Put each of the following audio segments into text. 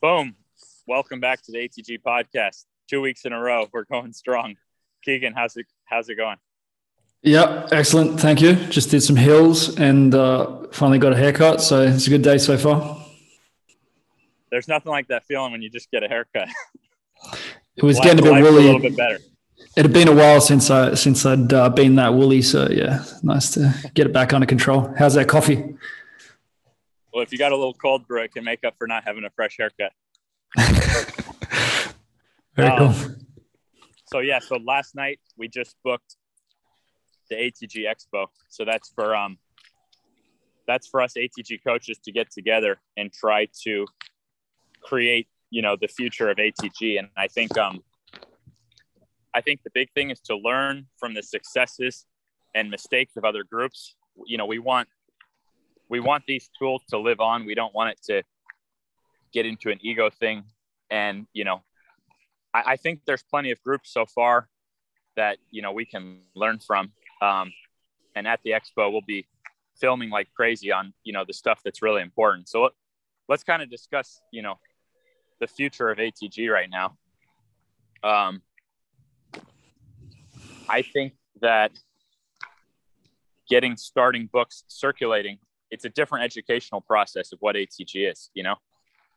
Boom. Welcome back to the ATG podcast. Two weeks in a row. We're going strong. Keegan, how's it how's it going? Yeah, excellent. Thank you. Just did some hills and uh, finally got a haircut. So it's a good day so far. There's nothing like that feeling when you just get a haircut. It was getting a bit woolly. A little bit better. It had been a while since I since I'd uh, been that woolly. So yeah, nice to get it back under control. How's that coffee? Well, if you got a little cold brew, it can make up for not having a fresh haircut. Very um, cool. So yeah, so last night we just booked the ATG Expo. So that's for um that's for us ATG coaches to get together and try to create, you know, the future of ATG. And I think um I think the big thing is to learn from the successes and mistakes of other groups. You know, we want we want these tools to live on. We don't want it to get into an ego thing. And, you know, I, I think there's plenty of groups so far that, you know, we can learn from. Um, and at the expo, we'll be filming like crazy on, you know, the stuff that's really important. So let, let's kind of discuss, you know, the future of ATG right now. Um, I think that getting starting books circulating, it's a different educational process of what ATG is, you know?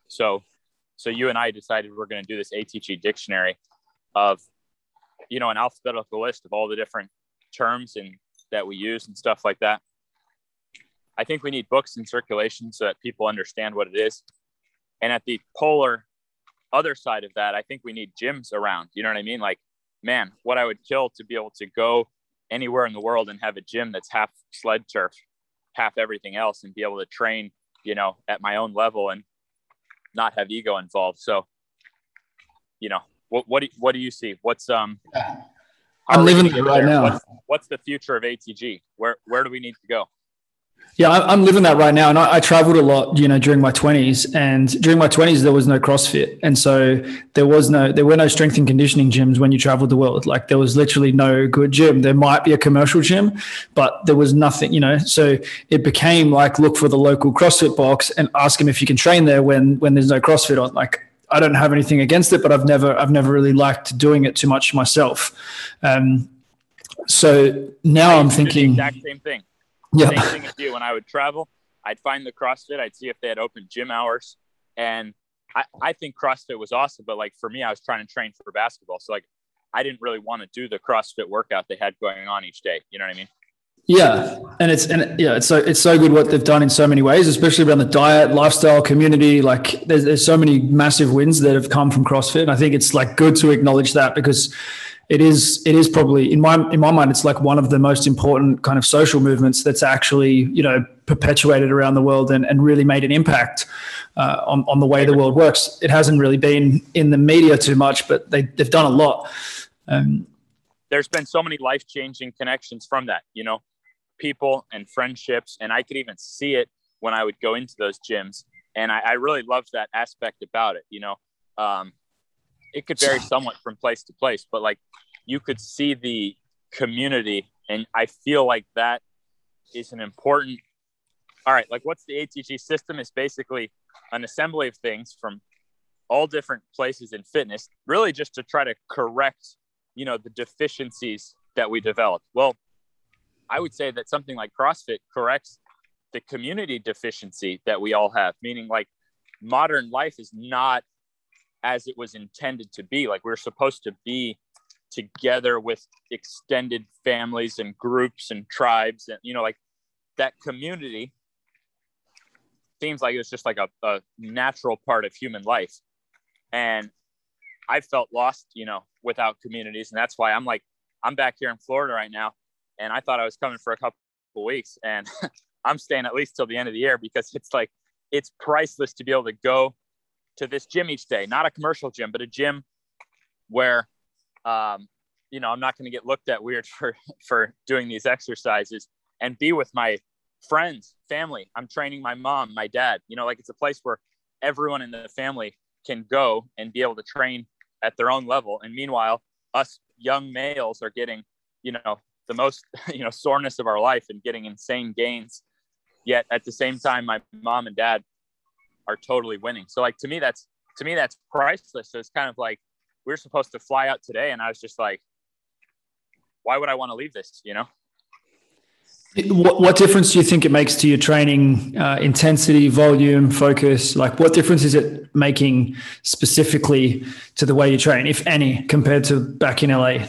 So, so you and I decided we're going to do this ATG dictionary of, you know, an alphabetical list of all the different terms and that we use and stuff like that. I think we need books in circulation so that people understand what it is. And at the polar other side of that, I think we need gyms around. You know what I mean? Like, man, what I would kill to be able to go anywhere in the world and have a gym that's half sled turf, half everything else, and be able to train, you know, at my own level and not have ego involved. So, you know, what what do, what do you see? What's um? I'm living it right now. What's, what's the future of ATG? Where where do we need to go? Yeah, I'm living that right now, and I, I, traveled a lot, you know, during my 20s. And during my 20s, there was no CrossFit, and so there was no, there were no strength and conditioning gyms when you traveled the world. Like there was literally no good gym. There might be a commercial gym, but there was nothing, you know. So it became like look for the local CrossFit box and ask them if you can train there when when there's no CrossFit on. Like I don't have anything against it, but I've never I've never really liked doing it too much myself. Um, so now I'm thinking exact same thing yeah. Same thing as you. When I would travel, I'd find the CrossFit. I'd see if they had open gym hours, and I, I think CrossFit was awesome. But like for me, I was trying to train for basketball, so like I didn't really want to do the CrossFit workout they had going on each day. You know what I mean? Yeah, and it's and yeah, it's so it's so good what they've done in so many ways, especially around the diet, lifestyle, community. Like there's there's so many massive wins that have come from CrossFit. And I think it's like good to acknowledge that because it is it is probably in my in my mind it's like one of the most important kind of social movements that's actually you know perpetuated around the world and, and really made an impact uh, on, on the way the world works. It hasn't really been in the media too much but they, they've done a lot. Um, there's been so many life-changing connections from that you know people and friendships and i could even see it when i would go into those gyms and i, I really loved that aspect about it you know. Um, it could vary somewhat from place to place, but like you could see the community, and I feel like that is an important. All right, like what's the ATG system? Is basically an assembly of things from all different places in fitness, really just to try to correct, you know, the deficiencies that we developed. Well, I would say that something like CrossFit corrects the community deficiency that we all have, meaning like modern life is not as it was intended to be. Like we we're supposed to be together with extended families and groups and tribes and you know like that community seems like it's just like a, a natural part of human life. And i felt lost you know without communities. And that's why i'm like i'm back here in florida right now. And i thought i was coming for a couple weeks. And i'm staying at least till the end of the year because it's like it's priceless to be able to go to this gym each day, not a commercial gym, but a gym where, um, you know, I'm not going to get looked at weird for, for doing these exercises and be with my friends, family. I'm training my mom, my dad, you know, like it's a place where everyone in the family can go and be able to train at their own level. And meanwhile, us young males are getting, you know, the most, you know, soreness of our life and getting insane gains. Yet at the same time, my mom and dad are totally winning. So like to me, that's to me that's priceless. So it's kind of like we are supposed to fly out today, and I was just like, why would I want to leave this? You know. What, what difference do you think it makes to your training uh, intensity, volume, focus? Like, what difference is it making specifically to the way you train, if any, compared to back in LA?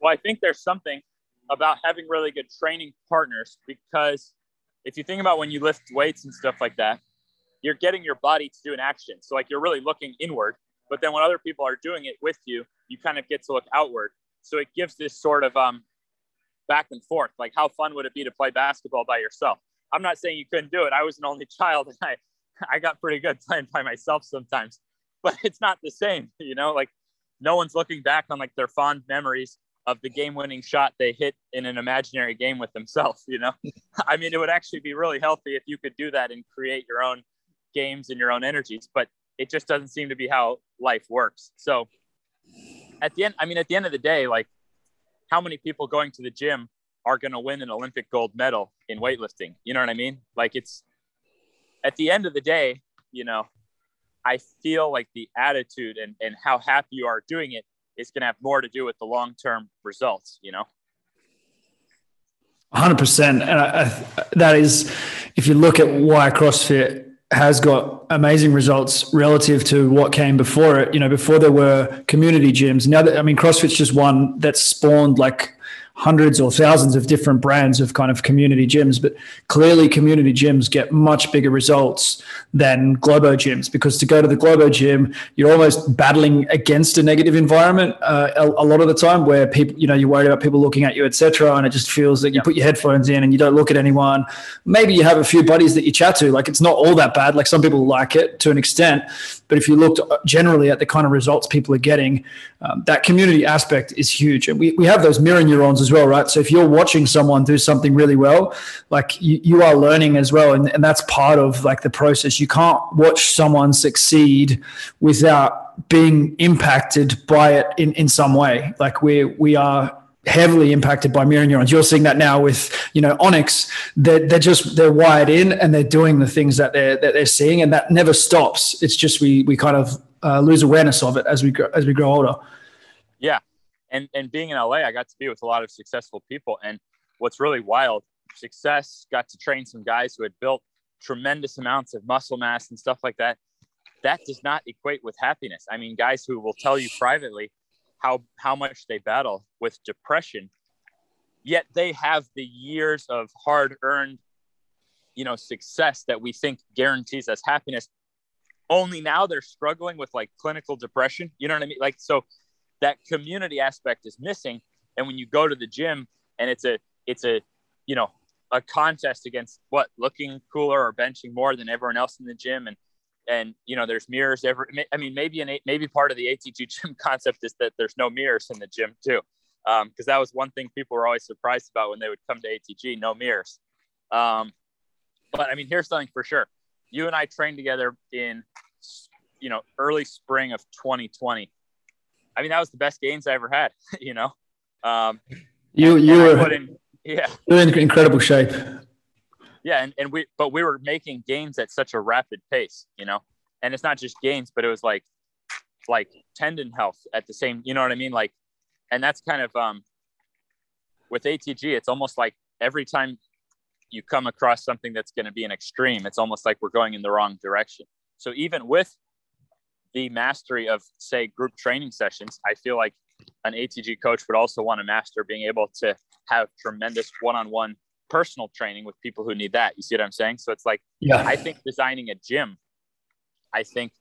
Well, I think there's something about having really good training partners because if you think about when you lift weights and stuff like that, you're getting your body to do an action. So, like, you're really looking inward. But then when other people are doing it with you, you kind of get to look outward. So it gives this sort of um, back and forth. Like, how fun would it be to play basketball by yourself? I'm not saying you couldn't do it. I was an only child and I, I got pretty good playing by myself sometimes, but it's not the same, you know, like no one's looking back on like their fond memories of the game winning shot they hit in an imaginary game with themselves, you know? I mean, it would actually be really healthy if you could do that and create your own games and your own energies, but it just doesn't seem to be how life works. So at the end, I mean, at the end of the day, like how many people going to the gym are going to win an Olympic gold medal in weightlifting? You know what I mean? Like it's at the end of the day, you know, I feel like the attitude and, and how happy you are doing it is going to have more to do with the long term results, you know? 100%. And I, I, that is, if you look at why CrossFit has got amazing results relative to what came before it. You know, before there were community gyms. Now that I mean, CrossFit's just one that spawned like hundreds or thousands of different brands of kind of community gyms, but clearly community gyms get much bigger results than Globo gyms because to go to the Globo gym, you're almost battling against a negative environment uh, a, a, lot of the time where people, you know, you're worried about people looking at you, etc. And it just feels that you put your headphones in and you don't look at anyone. Maybe you have a few buddies that you chat to. Like it's not all that bad. Like some people like it to an extent, but if you looked generally at the kind of results people are getting, um, that community aspect is huge. And we, we have those mirror neurons as well, right? So if you're watching someone do something really well, like you, you are learning as well. And, and that's part of like the process. You can't watch someone succeed without being impacted by it in, in some way. Like we, we are heavily impacted by mirror neurons. You're seeing that now with, you know, Onyx. They're, they're just they're wired in and they're doing the things that they're that they're seeing, and that never stops. It's just we we kind of uh, lose awareness of it as we grow, as we grow older. Yeah, and and being in LA, I got to be with a lot of successful people, and what's really wild, success. Got to train some guys who had built tremendous amounts of muscle mass and stuff like that. That does not equate with happiness. I mean, guys who will tell you privately how how much they battle with depression, yet they have the years of hard earned, you know, success that we think guarantees us happiness. Only now they're struggling with like clinical depression. You know what I mean? Like so that community aspect is missing. And when you go to the gym and it's a it's a you know a contest against what looking cooler or benching more than everyone else in the gym and and you know there's mirrors every i mean maybe an maybe part of the atg gym concept is that there's no mirrors in the gym too because um, that was one thing people were always surprised about when they would come to atg no mirrors um, but i mean here's something for sure you and i trained together in you know early spring of 2020 I mean, that was the best gains I ever had, you know? Um, you, you were, in, yeah, you're in incredible shape. Yeah. And, and we, but we were making gains at such a rapid pace, you know? And it's not just gains, but it was like, like tendon health at the same, you know what I mean? Like, and that's kind of, um, with ATG, it's almost like every time you come across something that's going to be an extreme, it's almost like we're going in the wrong direction. So even with the mastery of say group training sessions i feel like an atg coach would also want to master being able to have tremendous one-on-one personal training with people who need that. You see what i'm saying? So it's like yeah. I think designing a gym i think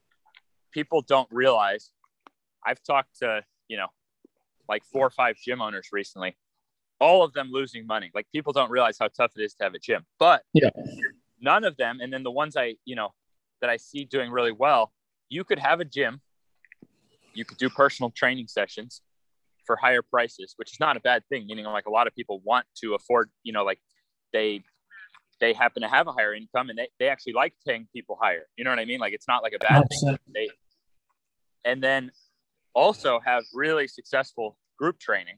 people don't realize i've talked to you know like four or five gym owners recently all of them losing money. Like people don't realize how tough it is to have a gym. But yeah. none of them and then the ones i you know that i see doing really well you could have a gym, you could do personal training sessions for higher prices, which is not a bad thing. Meaning, like a lot of people want to afford, you know, like they they happen to have a higher income and they, they actually like paying people higher. You know what I mean? Like it's not like a bad 100%. thing. They, and then also have really successful group training.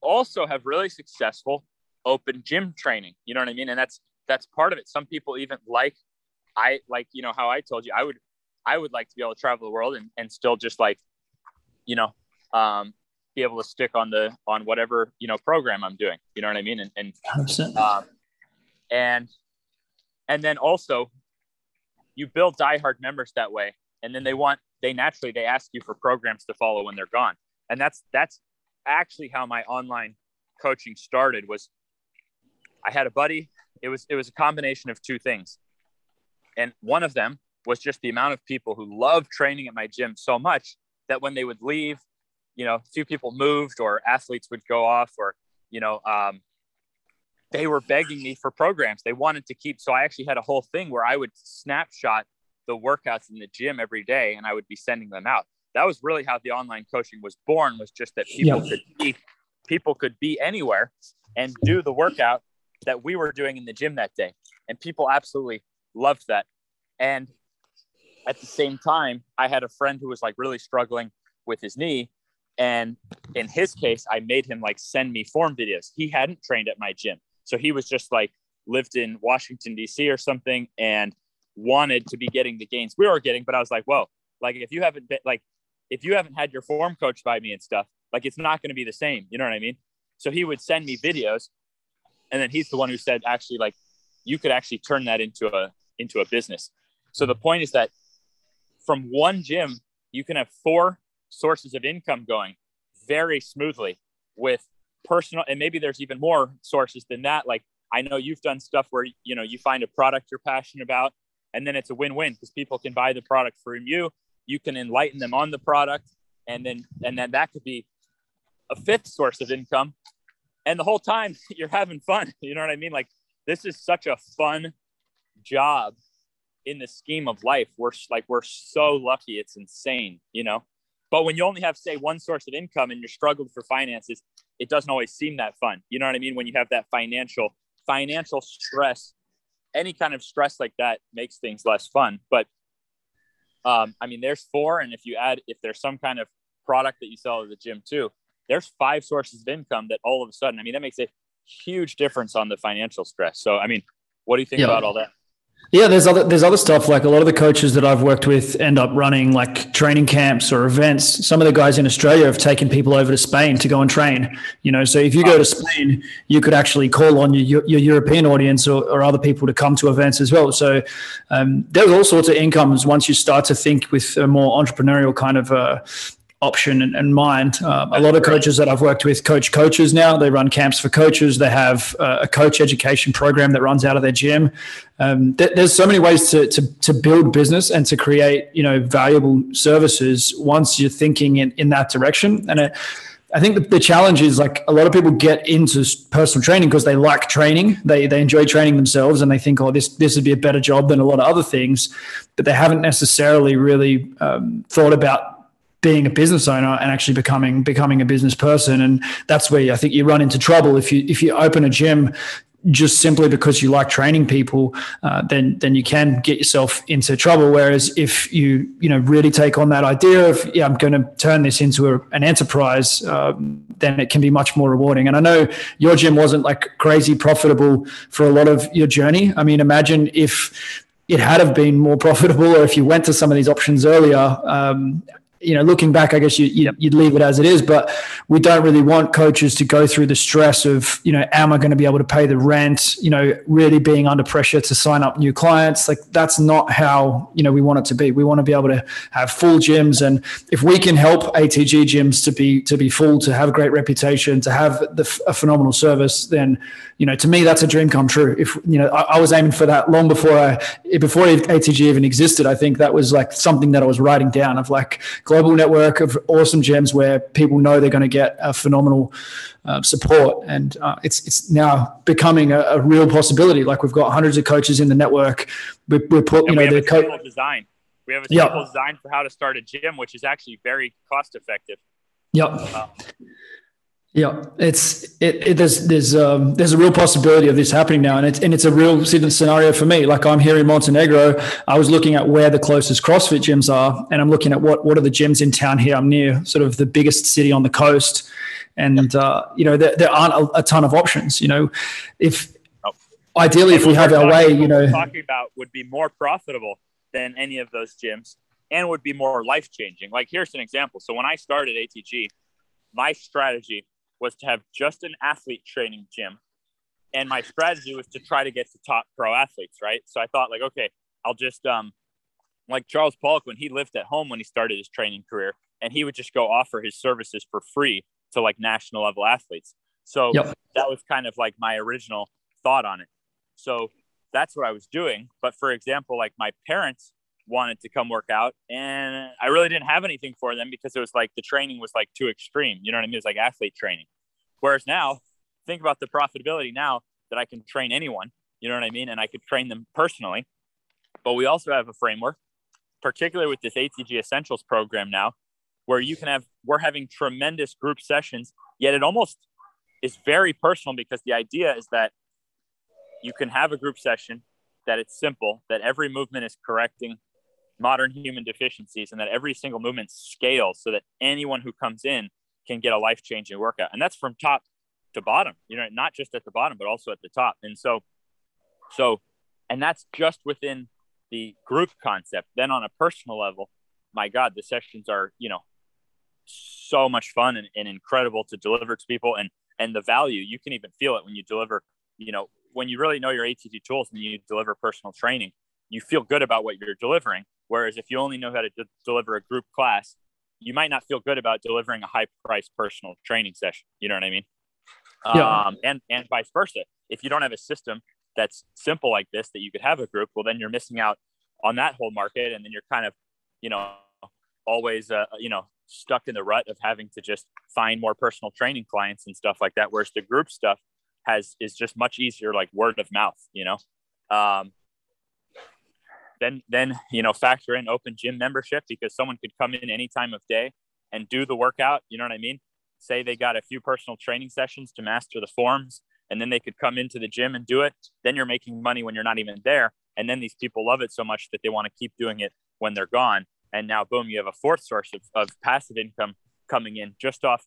Also have really successful open gym training. You know what I mean? And that's that's part of it. Some people even like I like, you know, how I told you, I would, I would like to be able to travel the world and, and still just like, you know, um, be able to stick on the, on whatever, you know, program I'm doing, you know what I mean? And, and, um, and, and then also you build diehard members that way. And then they want, they naturally, they ask you for programs to follow when they're gone. And that's, that's actually how my online coaching started was I had a buddy. It was, it was a combination of two things. And one of them was just the amount of people who loved training at my gym so much that when they would leave, you know, a few people moved or athletes would go off or, you know, um, they were begging me for programs they wanted to keep. So I actually had a whole thing where I would snapshot the workouts in the gym every day and I would be sending them out. That was really how the online coaching was born was just that people yeah. could be people could be anywhere and do the workout that we were doing in the gym that day. And people absolutely loved that. And at the same time, I had a friend who was like really struggling with his knee. And in his case, I made him like send me form videos. He hadn't trained at my gym. So he was just like lived in Washington, D.C. or something and wanted to be getting the gains we were getting. But I was like, whoa, like if you haven't been like, if you haven't had your form coached by me and stuff, like it's not going to be the same. You know what I mean? So he would send me videos. And then he's the one who said, actually, like, you could actually turn that into a into a business. So the point is that from one gym, you can have four sources of income going very smoothly with personal, and maybe there's even more sources than that. Like I know you've done stuff where you know you find a product you're passionate about, and then it's a win-win because people can buy the product from you. You can enlighten them on the product, and then and then that could be a fifth source of income. And the whole time you're having fun. You know what I mean? Like this is such a fun job in the scheme of life we're like we're so lucky it's insane you know but when you only have say one source of income and you're struggling for finances it doesn't always seem that fun. You know what i mean? When you have that financial financial stress any kind of stress like that makes things less fun. But um, i mean there's four and if you add if there's some kind of product that you sell at the gym too there's five sources of income that all of a sudden i mean that makes a huge difference on the financial stress. So i mean what do you think yeah. about all that yeah, there's other there's other stuff like a lot of the coaches that I've worked with end up running like training camps or events. Some of the guys in Australia have taken people over to Spain to go and train. You know, so if you go to Spain, you could actually call on your your European audience or, or other people to come to events as well. So um, there's all sorts of incomes once you start to think with a more entrepreneurial kind of uh, option in mind. Uh, a lot of coaches that I've worked with coach coaches now. They run camps for coaches. They have uh, a coach education program that runs out of their gym. Um, th- there's so many ways to, to, to build business and to create you know valuable services once you're thinking in, in that direction. And it, I think the, the, challenge is like a lot of people get into personal training because they like training. They they enjoy training themselves and they think, oh, this this would be a better job than a lot of other things, but they haven't necessarily really um, thought about being a business owner and actually becoming becoming a business person and that's where I think you run into trouble if you if you open a gym just simply because you like training people, uh, then then you can get yourself into trouble. Whereas if you you know really take on that idea of yeah, I'm going to turn this into a, an enterprise, um, then it can be much more rewarding. And I know your gym wasn't like crazy profitable for a lot of your journey. I mean, imagine if it had have been more profitable, or if you went to some of these options earlier. Um, you know, looking back, I guess you, you, would leave it as it is, but we don't really want coaches to go through the stress of, you know, am I going to be able to pay the rent? You know, really being under pressure to sign up new clients. Like that's not how, you know, we want it to be. We want to be able to have full gyms. And if we can help ATG gyms to be, to be full, to have a great reputation, to have the, a phenomenal service, then, you know, to me, that's a dream come true. If, you know, I, I was aiming for that long before I, before ATG even existed. I think that was like something that I was writing down of like, global network of awesome gyms where people know they're going to get a phenomenal uh, support, and uh, it's it's now becoming a, a, real possibility. Like we've got hundreds of coaches in the network. We, we put you know the co- design. We have a simple yep. design for how to start a gym, which is actually very cost effective. Yep. Uh, yeah, it's it, it, there's there's um, there's a real possibility of this happening now, and it's and it's a real scenario for me. Like I'm here in Montenegro, I was looking at where the closest CrossFit gyms are, and I'm looking at what what are the gyms in town here. I'm near sort of the biggest city on the coast, and uh, you know there, there aren't a, a, ton of options. You know, if ideally, if we have our way, you know, talking about would be more profitable than any of those gyms and would be more life changing. Like here's an example. So when I started ATG, my strategy was to have just an athlete training gym. And my strategy was to try to get to top pro athletes, right? So I thought like, okay, I'll just um like Charles Poliquin when he lived at home when he started his training career and he would just go offer his services for free to like national level athletes. So yep. that was kind of like my original thought on it. So that's what I was doing. But for example, like my parents wanted to come work out and I really didn't have anything for them because it was like the training was like too extreme. You know what I mean? it's like athlete training. Whereas now, think about the profitability now that I can train anyone, you know what I mean? And I could train them personally. But we also have a framework, particularly with this ATG Essentials program now, where you can have, we're having tremendous group sessions, yet it almost is very personal because the idea is that you can have a group session that it's simple, that every movement is correcting modern human deficiencies, and that every single movement scales so that anyone who comes in can get a life changing workout. And that's from top to bottom, you know, not just at the bottom, but also at the top. And so, so, and that's just within the group concept. Then on a personal level, my God, the sessions are, you know, so much fun and, and incredible to deliver to people. And, and the value, you can even feel it when you deliver, you know, when you really know your ATG tools and you deliver personal training, you feel good about what you're delivering. Whereas if you only know how to de- deliver a group class, you might not feel good about delivering a high price personal training session. You know what I mean? Yeah. Um, and, and vice versa. If you don't have a system that's simple like this, that you could have a group, well, then you're missing out on that whole market. And then you're kind of, you know, always, uh, you know, stuck in the rut of having to just find more personal training clients and stuff like that. Whereas the group stuff, has is just much easier like word of mouth you know um, then then you know factor in open gym membership because someone could come in any time of day and do the workout you know what i mean? Say they got a few personal training sessions to master the forms and then they could come into the gym and do it then you're making money when you're not even there. And then these people love it so much that they want to keep doing it when they're gone. And now boom you have a fourth source of, of passive income coming in just off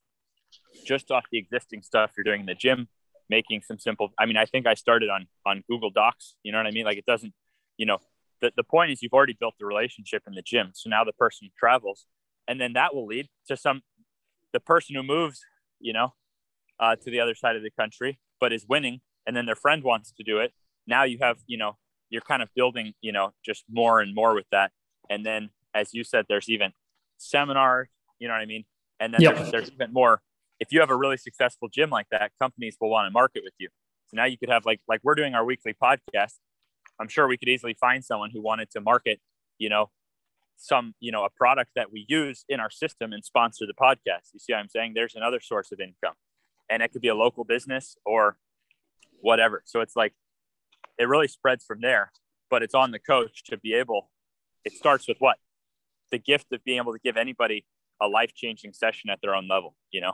just off the existing stuff. You're doing in the gym making some simple i mean i think i started on on google docs you know what i mean? Like it doesn't you know the, the point is you've already built the relationship in the gym so now the person travels and then that will lead to some the person who moves you know uh, to the other side of the country but is winning and then their friend wants to do it now you have you know you're kind of building you know just more and more with that and then as you said there's even seminar you know what i mean and then yep. there's, there's even more if you have a really successful gym like that, companies will want to market with you. So now you could have like like we're doing our weekly podcast. I'm sure we could easily find someone who wanted to market, you know, some, you know, a product that we use in our system and sponsor the podcast. You see what I'm saying? There's another source of income. And it could be a local business or whatever. So it's like it really spreads from there, but it's on the coach to be able it starts with what? The gift of being able to give anybody a life-changing session at their own level, you know?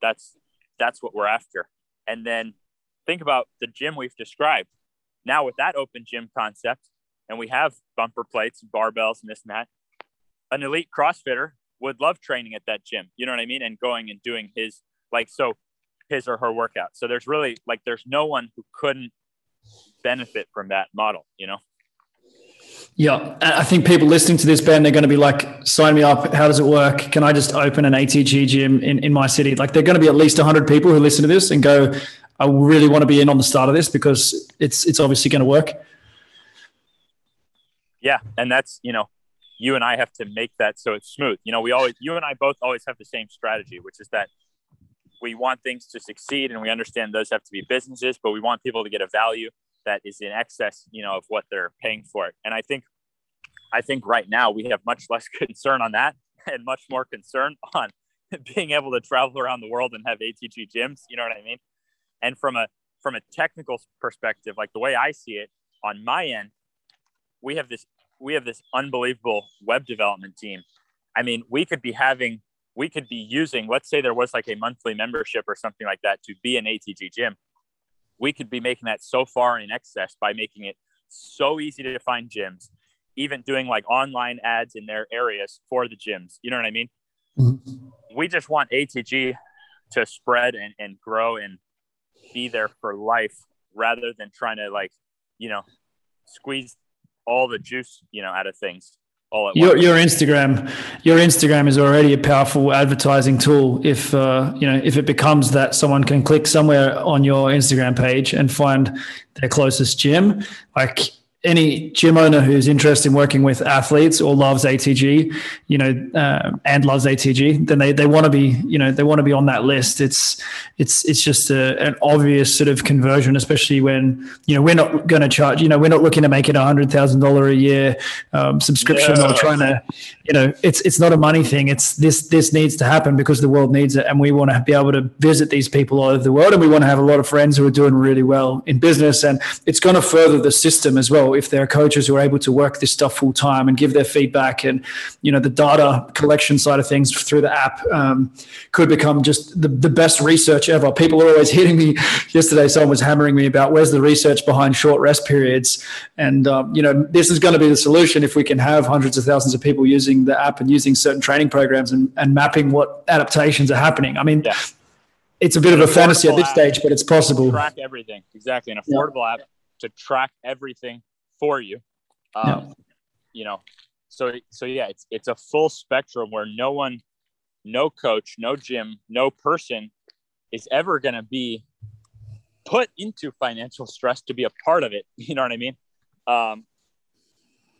that's that's what we're after and then think about the gym we've described now with that open gym concept and we have bumper plates barbells and this and that an elite crossfitter would love training at that gym you know what i mean and going and doing his like so his or her workout so there's really like there's no one who couldn't benefit from that model you know yeah, I think people listening to this, Ben, they're going to be like, sign me up. How does it work? Can I just open an ATG gym in, in my city? Like, they're going to be at least 100 people who listen to this and go, I really want to be in on the start of this because it's it's obviously going to work. Yeah, and that's you know, you and I have to make that so it's smooth. You know, we always, you and I both always have the same strategy, which is that we want things to succeed, and we understand those have to be businesses, but we want people to get a value that is in excess, you know, of what they're paying for it. And I think, I think right now we have much less concern on that and much more concern on being able to travel around the world and have ATG gyms. You know what I mean? And from a from a technical perspective, like the way I see it on my end, we have this we have this unbelievable web development team. I mean, we could be having we could be using let's say there was like a monthly membership or something like that to be an ATG gym we could be making that so far in excess by making it so easy to find gyms, even doing like online ads in their areas for the gyms. You know what I mean? Mm-hmm. We just want ATG to spread and, and grow and be there for life rather than trying to like, you know, squeeze all the juice, you know, out of things all at your, once. your Instagram, your Instagram is already a powerful advertising tool. If uh, you know, if it becomes that someone can click somewhere on your Instagram page and find their closest gym, like any gym owner who's interested in working with athletes or loves ATG, you know, uh, and loves ATG, then they, they want to be, you know, they want to be on that list. It's it's it's just a, an obvious sort of conversion, especially when you know we're not going to charge, you know, we're not looking to make it a hundred thousand dollar a year um, subscription yeah. or trying to, you know, it's it's not a money thing. It's this this needs to happen because the world needs it, and we want to be able to visit these people all over the world, and we want to have a lot of friends who are doing really well in business, and it's going to further the system as well if there are coaches who are able to work this stuff full time and give their feedback and you know the data collection side of things through the app um, could become just the, the best research ever. People are always hitting me. Yesterday someone was hammering me about where's the research behind short rest periods? And um, you know this is going to be the solution if we can have hundreds of thousands of people using the app and using certain training programs and, and mapping what adaptations are happening. I mean yeah. it's a bit of a fantasy at this stage but it's possible. Track everything. Exactly. An affordable yeah. app to track everything for you. Um, yeah. You know, so so yeah, it's it's a full spectrum where no one, no coach, no gym, no person is ever going to be put into financial stress to be a part of it. You know what I mean? Um,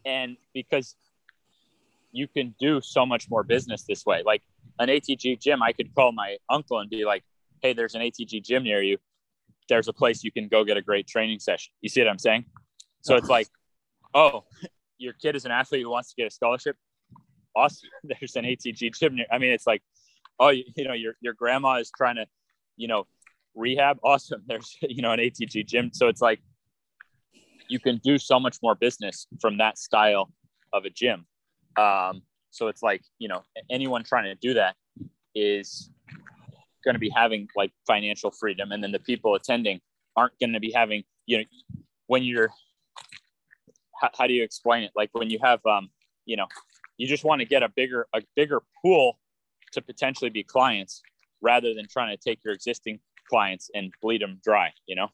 and because you can do so much more business this way. Like an ATG gym, I could call my uncle and be like, "Hey, there's an ATG gym near you. There's a place you can go get a great training session." You see what I'm saying? So it's like, oh, your kid is an athlete who wants to get a scholarship. Awesome. There's an ATG gym. Near. I mean, it's like, oh, you, you know, your your grandma is trying to, you know, rehab. Awesome. There's you know an ATG gym. So it's like, you can do so much more business from that style of a gym. Um, so it's like, you know, anyone trying to do that is going to be having like financial freedom, and then the people attending aren't going to be having, you know, when you're how, how do you explain it? Like when you have, um, you know, you just want to get a bigger, a bigger pool to potentially be clients rather than trying to take your existing clients and bleed them dry, you know?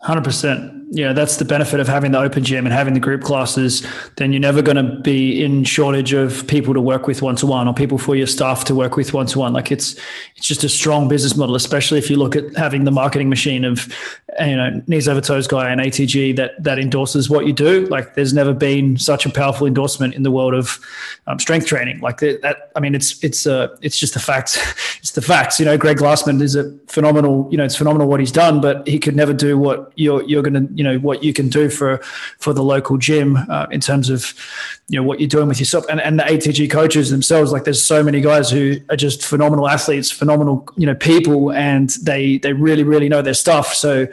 Hundred percent. Yeah, that's the benefit of having the open gym and having the group classes. Then you're never going to be in shortage of people to work with one to one or people for your staff to work with one to one. Like it's it's just a strong business model, especially if you look at having the marketing machine of you know knees over toes guy and ATG that that endorses what you do. Like there's never been such a powerful endorsement in the world of um, strength training. Like that, I mean, it's it's uh it's just the facts. it's the facts. You know, Greg Glassman is a phenomenal. You know, it's phenomenal what he's done, but he could never do what you're you're going to you know what you can do for for the local gym uh, in terms of you know what you're doing with yourself. And, and the ATG coaches themselves like there's so many guys who are just phenomenal athletes phenomenal you know people and they they really really know their stuff. So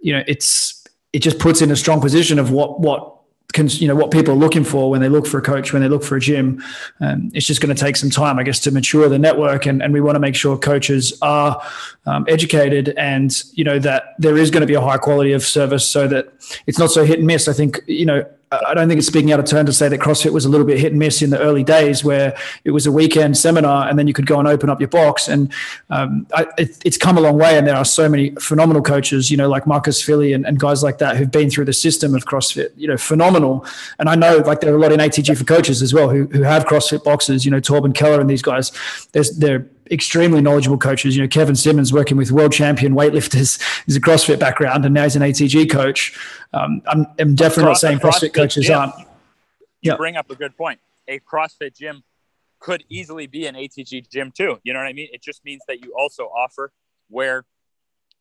you know it's it just puts in a strong position of what what you know what people are looking for when they look for a coach when they look for a gym um, it's just going to take some time i guess to mature the network and, and we want to make sure coaches are um, educated and you know that there is going to be a high quality of service so that it's not so hit and miss. I think you know I don't think it's speaking out of turn to say that CrossFit was a little bit hit and miss in the early days, where it was a weekend seminar and then you could go and open up your box. And um, I, it, it's come a long way, and there are so many phenomenal coaches, you know, like Marcus Filly and, and, guys like that who've been through the system of CrossFit, you know, phenomenal. And I know like there are a lot in ATG for coaches as well who who have CrossFit boxes, you know, Torben Keller and these guys. There's they're extremely knowledgeable coaches. You know, Kevin Simmons working with world champion weightlifters is a CrossFit background, and now he's an ATG coach. Um, I'm, I'm, definitely not saying CrossFit, CrossFit coaches gym, aren't. You bring up a good point. A CrossFit gym could easily be an ATG gym too. You know what I mean? It just means that you also offer where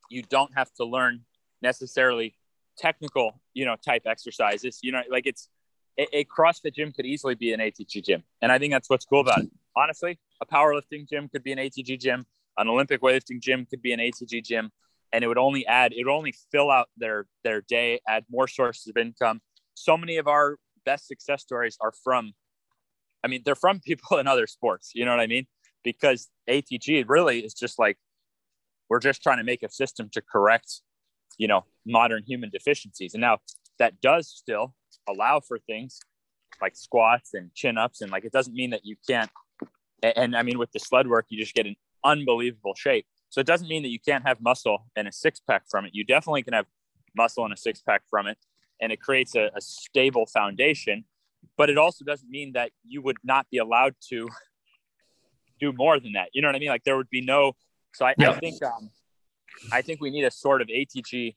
you don't have to learn necessarily technical, you know, type exercises. You know, like it's a, a CrossFit gym could easily be an ATG gym, and I think that's what's cool about it. Honestly, a powerlifting gym could be an ATG gym, an Olympic weightlifting gym could be an ATG gym, and it would only add, it would only fill out their their day, add more sources of income. So many of our best success stories are from, I mean, they're from people in other sports. You know what I mean? Because ATG really is just like we're just trying to make a system to correct, you know, modern human deficiencies, and now that does still allow for things like squats and chin ups, and like it doesn't mean that you can't and, and I mean, with the sled work, you just get an unbelievable shape. So it doesn't mean that you can't have muscle and a six pack from it. You definitely can have muscle and a six pack from it. And it creates a, a stable foundation. But it also doesn't mean that you would not be allowed to do more than that. You know what I mean? Like there would be no. So I, yeah. I think um, I think we need a sort of ATG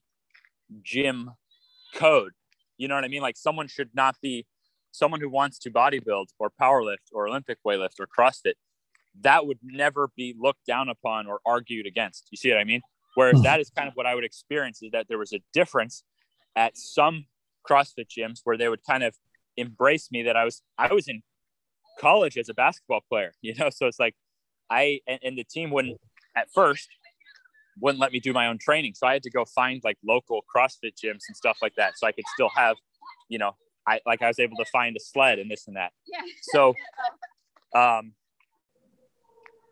gym code. You know what I mean? Like someone should not be someone who wants to bodybuild or powerlift or Olympic weightlift or CrossFit. That would never be looked down upon or argued against. You see what I mean? Where hmm. that is kind of what I would experience is that there was a difference at some CrossFit gyms where they would kind of embrace me that I was I was in college as a basketball player, you know. So it's like I and, and the team wouldn't at first wouldn't let me do my own training. So I had to go find like local CrossFit gyms and stuff like that. So I could still have, you know, I like I was able to find a sled and this and that. Yeah. So um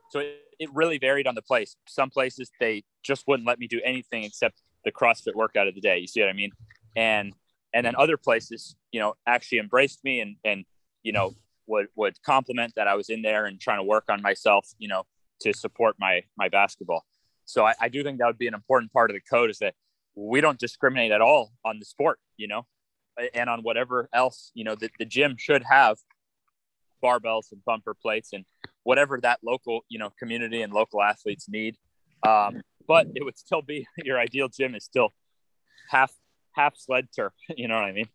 so it, it really varied on the place. Some places they just wouldn't let me do anything except the CrossFit workout of the day. You see what I mean? And and then other places, you know, actually embraced me and and you know would would compliment that I was in there and trying to work on myself, you know, to support my my basketball. So I, I do think that would be an important part of the code is that we don't discriminate at all on the sport, you know, and on whatever else, you know, the, the gym should have barbells and bumper plates and whatever that local, you know, community and local athletes need. Um, but it would still be your ideal gym is still half half sled turf. You know what I mean?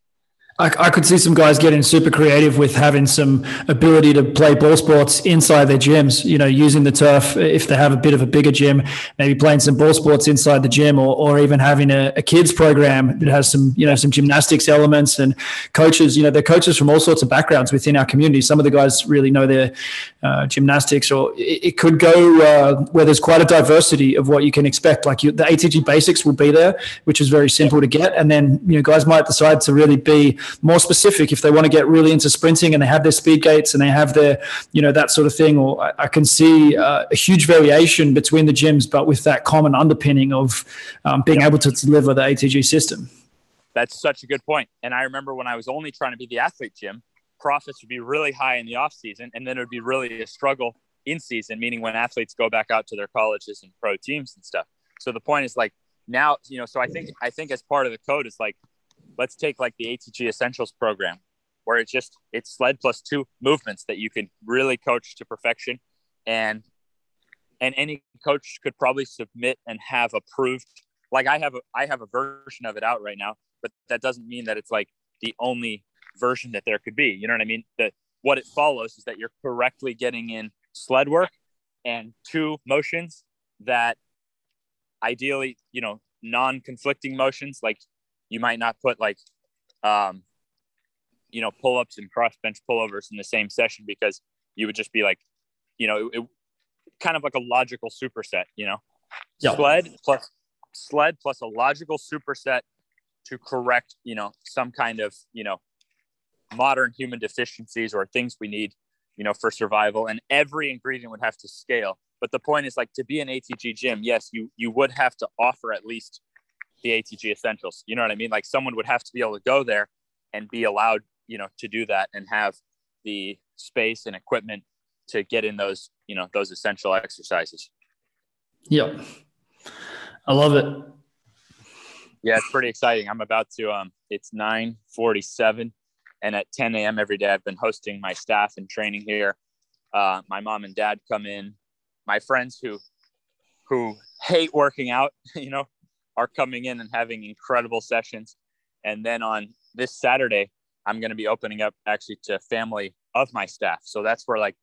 I, I, could see some guys getting super creative with having some ability to play ball sports inside their gyms, you know, using the turf if they have a bit of a bigger gym, maybe playing some ball sports inside the gym or, or even having a, a kids program that has some, you know, some gymnastics elements and coaches, you know, they're coaches from all sorts of backgrounds within our community. Some of the guys really know their uh, gymnastics or it, it could go uh, where there's quite a diversity of what you can expect. Like you, the ATG basics will be there, which is very simple to get. And then, you know, guys might decide to really be more specific if they want to get really into sprinting and they have their speed gates and they have their, you know, that sort of thing. Or I, I can see uh, a huge variation between the gyms, but with that common underpinning of um, being able to deliver the ATG system. That's such a good point. And I remember when I was only trying to be the athlete gym, profits would be really high in the off season, and then it would be really a struggle in season, meaning when athletes go back out to their colleges and pro teams and stuff. So the point is like now, you know, so I think I think as part of the code is like let's take like the ATG Essentials program, where it's just it's sled plus two movements that you can really coach to perfection, and and any coach could probably submit and have approved. Like I have a I have a version of it out right now, but that doesn't mean that it's like the only version that there could be. You know what I mean? That what it follows is that you're correctly getting in sled work and two motions that ideally, you know, non-conflicting motions like you might not put like um you know pull-ups and cross bench pullovers in the same session because you would just be like you know it, it kind of like a logical superset you know yeah. sled plus sled plus a logical superset to correct you know some kind of you know modern human deficiencies or things we need you know for survival and every ingredient would have to scale but the point is like to be an atg gym yes you you would have to offer at least the ATG essentials. You know what I mean? Like someone would have to be able to go there and be allowed, you know, to do that and have the space and equipment to get in those, you know, those essential exercises. Yep. I love it. Yeah, it's pretty exciting. I'm about to um it's 947 and at 10 a.m. every day I've been hosting my staff and training here. Uh, my mom and dad come in. My friends who who hate working out, you know, are coming in and having incredible sessions. And then on this Saturday, I'm going to be opening up actually to family of my staff. So that's where like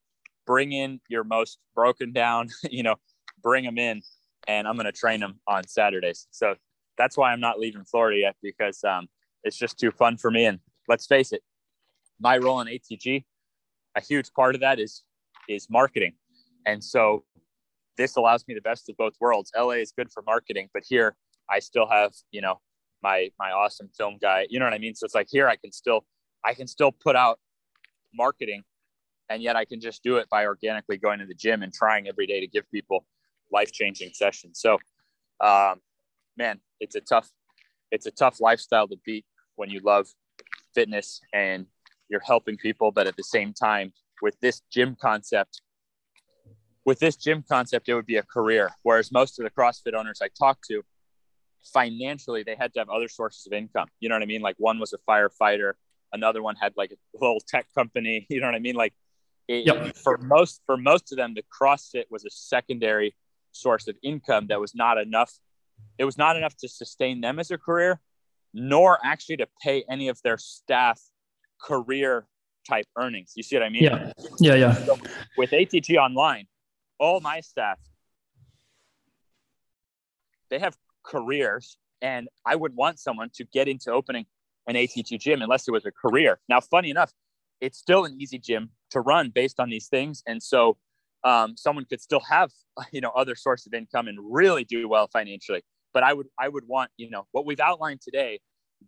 bring in your most broken down, you know, bring them in and I'm going to train them on Saturdays. So that's why I'm not leaving Florida yet because um, it's just too fun for me. And let's face it, my role in ATG, a huge part of that is is marketing. And so this allows me the best of both worlds. LA is good for marketing, but here I still have, you know, my my awesome film guy. You know what I mean? So it's like here I can still I can still put out marketing and yet I can just do it by organically going to the gym and trying every day to give people life-changing sessions. So um, man, it's a tough it's a tough lifestyle to beat when you love fitness and you're helping people, but at the same time, with this gym concept, with this gym concept, it would be a career. Whereas most of the CrossFit owners I talk to, financially they had to have other sources of income. You know what I mean? Like one was a firefighter, another one had like a little tech company. You know what I mean? Like it, yep. for most for most of them, the CrossFit was a secondary source of income that was not enough. It was not enough to sustain them as a career, nor actually to pay any of their staff career type earnings. You see what I mean? Yeah. Yeah. Yeah. So with ATG Online, all my staff, they have careers, and I would want someone to get into opening an ATG gym unless it was a career. Now, funny enough, it's still an easy gym to run based on these things, and so um, someone could still have you know other source of income and really do well financially. But I would I would want you know what we've outlined today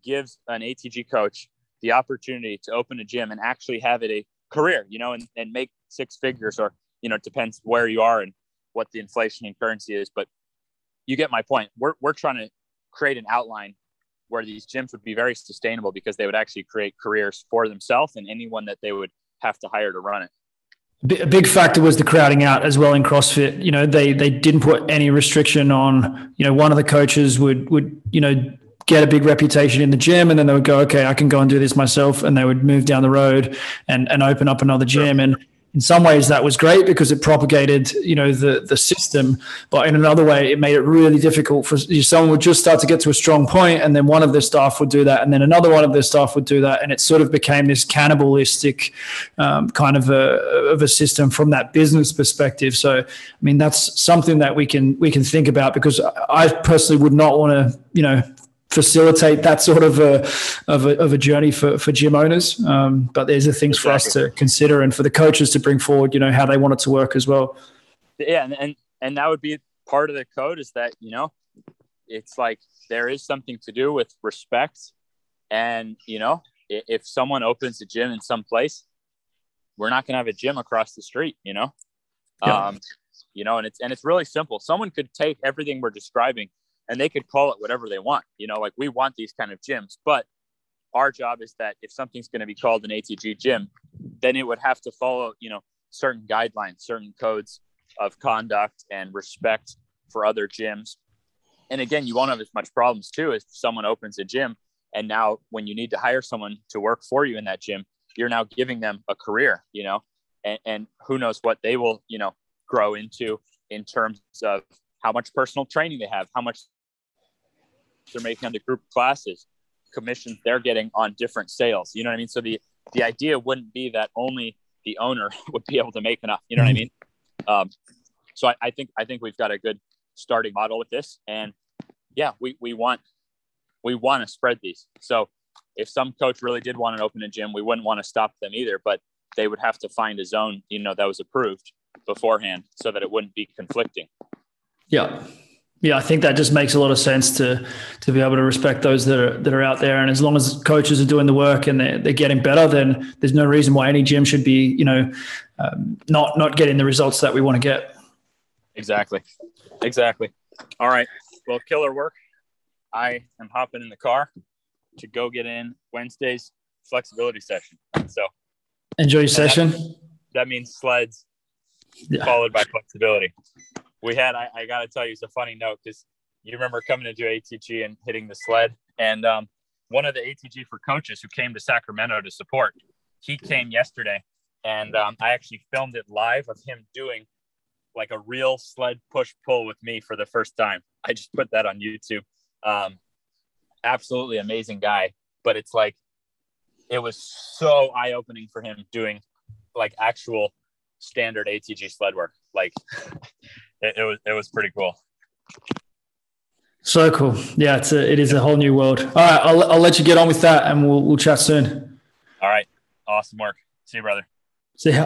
gives an ATG coach the opportunity to open a gym and actually have it a career, you know, and, and make six figures or, you know, it depends where you are and what the inflation and currency is. But you get my point. We're, we're trying to create an outline where these gyms would be very sustainable because they would actually create careers for themselves and anyone that they would have to hire to run it. A big factor was the crowding out as well in CrossFit. You know, they they didn't put any restriction on. You know, one of the coaches would would you know get a big reputation in the gym and then they would go okay i can go and do this myself and they would move down the road and, and open up another gym and in some ways that was great because it propagated you know the the system but in another way it made it really difficult for someone would just start to get to a strong point and then one of their staff would do that and then another one of their staff would do that and it sort of became this cannibalistic um, kind of a of a system from that business perspective. So i mean that's something that we can we can think about because i personally would not want to you know facilitate that sort of a of a, of a journey for for gym owners. Um, but there's the things exactly. for us to consider and for the coaches to bring forward. You know how they want it to work as well. Yeah, and and, and that would be part of the code is that you know it's like there is something to do with respect, and you know if someone opens a gym in some place, we're not going to have a gym across the street. You know. Yeah. Um, you know, and it's and it's really simple. Someone could take everything we're describing and they could call it whatever they want. You know, like we want these kind of gyms, but our job is that if something's going to be called an ATG gym, then it would have to follow, you know, certain guidelines, certain codes of conduct and respect for other gyms. And again, you won't have as much problems too if someone opens a gym and now when you need to hire someone to work for you in that gym, you're now giving them a career, you know, and, and who knows what they will, you know, grow into in terms of how much personal training they have, how much they're making on the group classes, commissions they're getting on different sales. You know what I mean? So the the idea wouldn't be that only the owner would be able to make enough. You know what I mean? Um, so I, I think I think we've got a good starting model with this, and yeah, we we want we want to spread these. So if some coach really did want to open a gym, we wouldn't want to stop them either, but they would have to find a zone, you know, that was approved beforehand so that it wouldn't be conflicting. Yeah yeah, I think that just makes a lot of sense to to be able to respect those that are that are out there. And as long as coaches are doing the work and they're, they're getting better, then there's no reason why any gym should be, you know, um, not not getting the results that we want to get. Exactly, exactly. All right. Well, killer work. I am hopping in the car to go get in Wednesday's flexibility session. So enjoy your session. That, that means sleds yeah. followed by flexibility we had I, I got to tell you it's a funny note because you remember coming to do ATG and hitting the sled, and um, one of the ATG for coaches who came to Sacramento to support, he came yesterday, and um, I actually filmed it live of him doing like a real sled push pull with me for the first time. I just put that on YouTube. Um, absolutely amazing guy, but it's like it was so eye opening for him doing like actual standard ATG sled work. Like it, it was it was pretty cool. So cool. Yeah, it's a, it is a whole new world. All right, I'll, I'll let you get on with that and we'll, we'll chat soon. All right. Awesome work. See you, brother. See ya.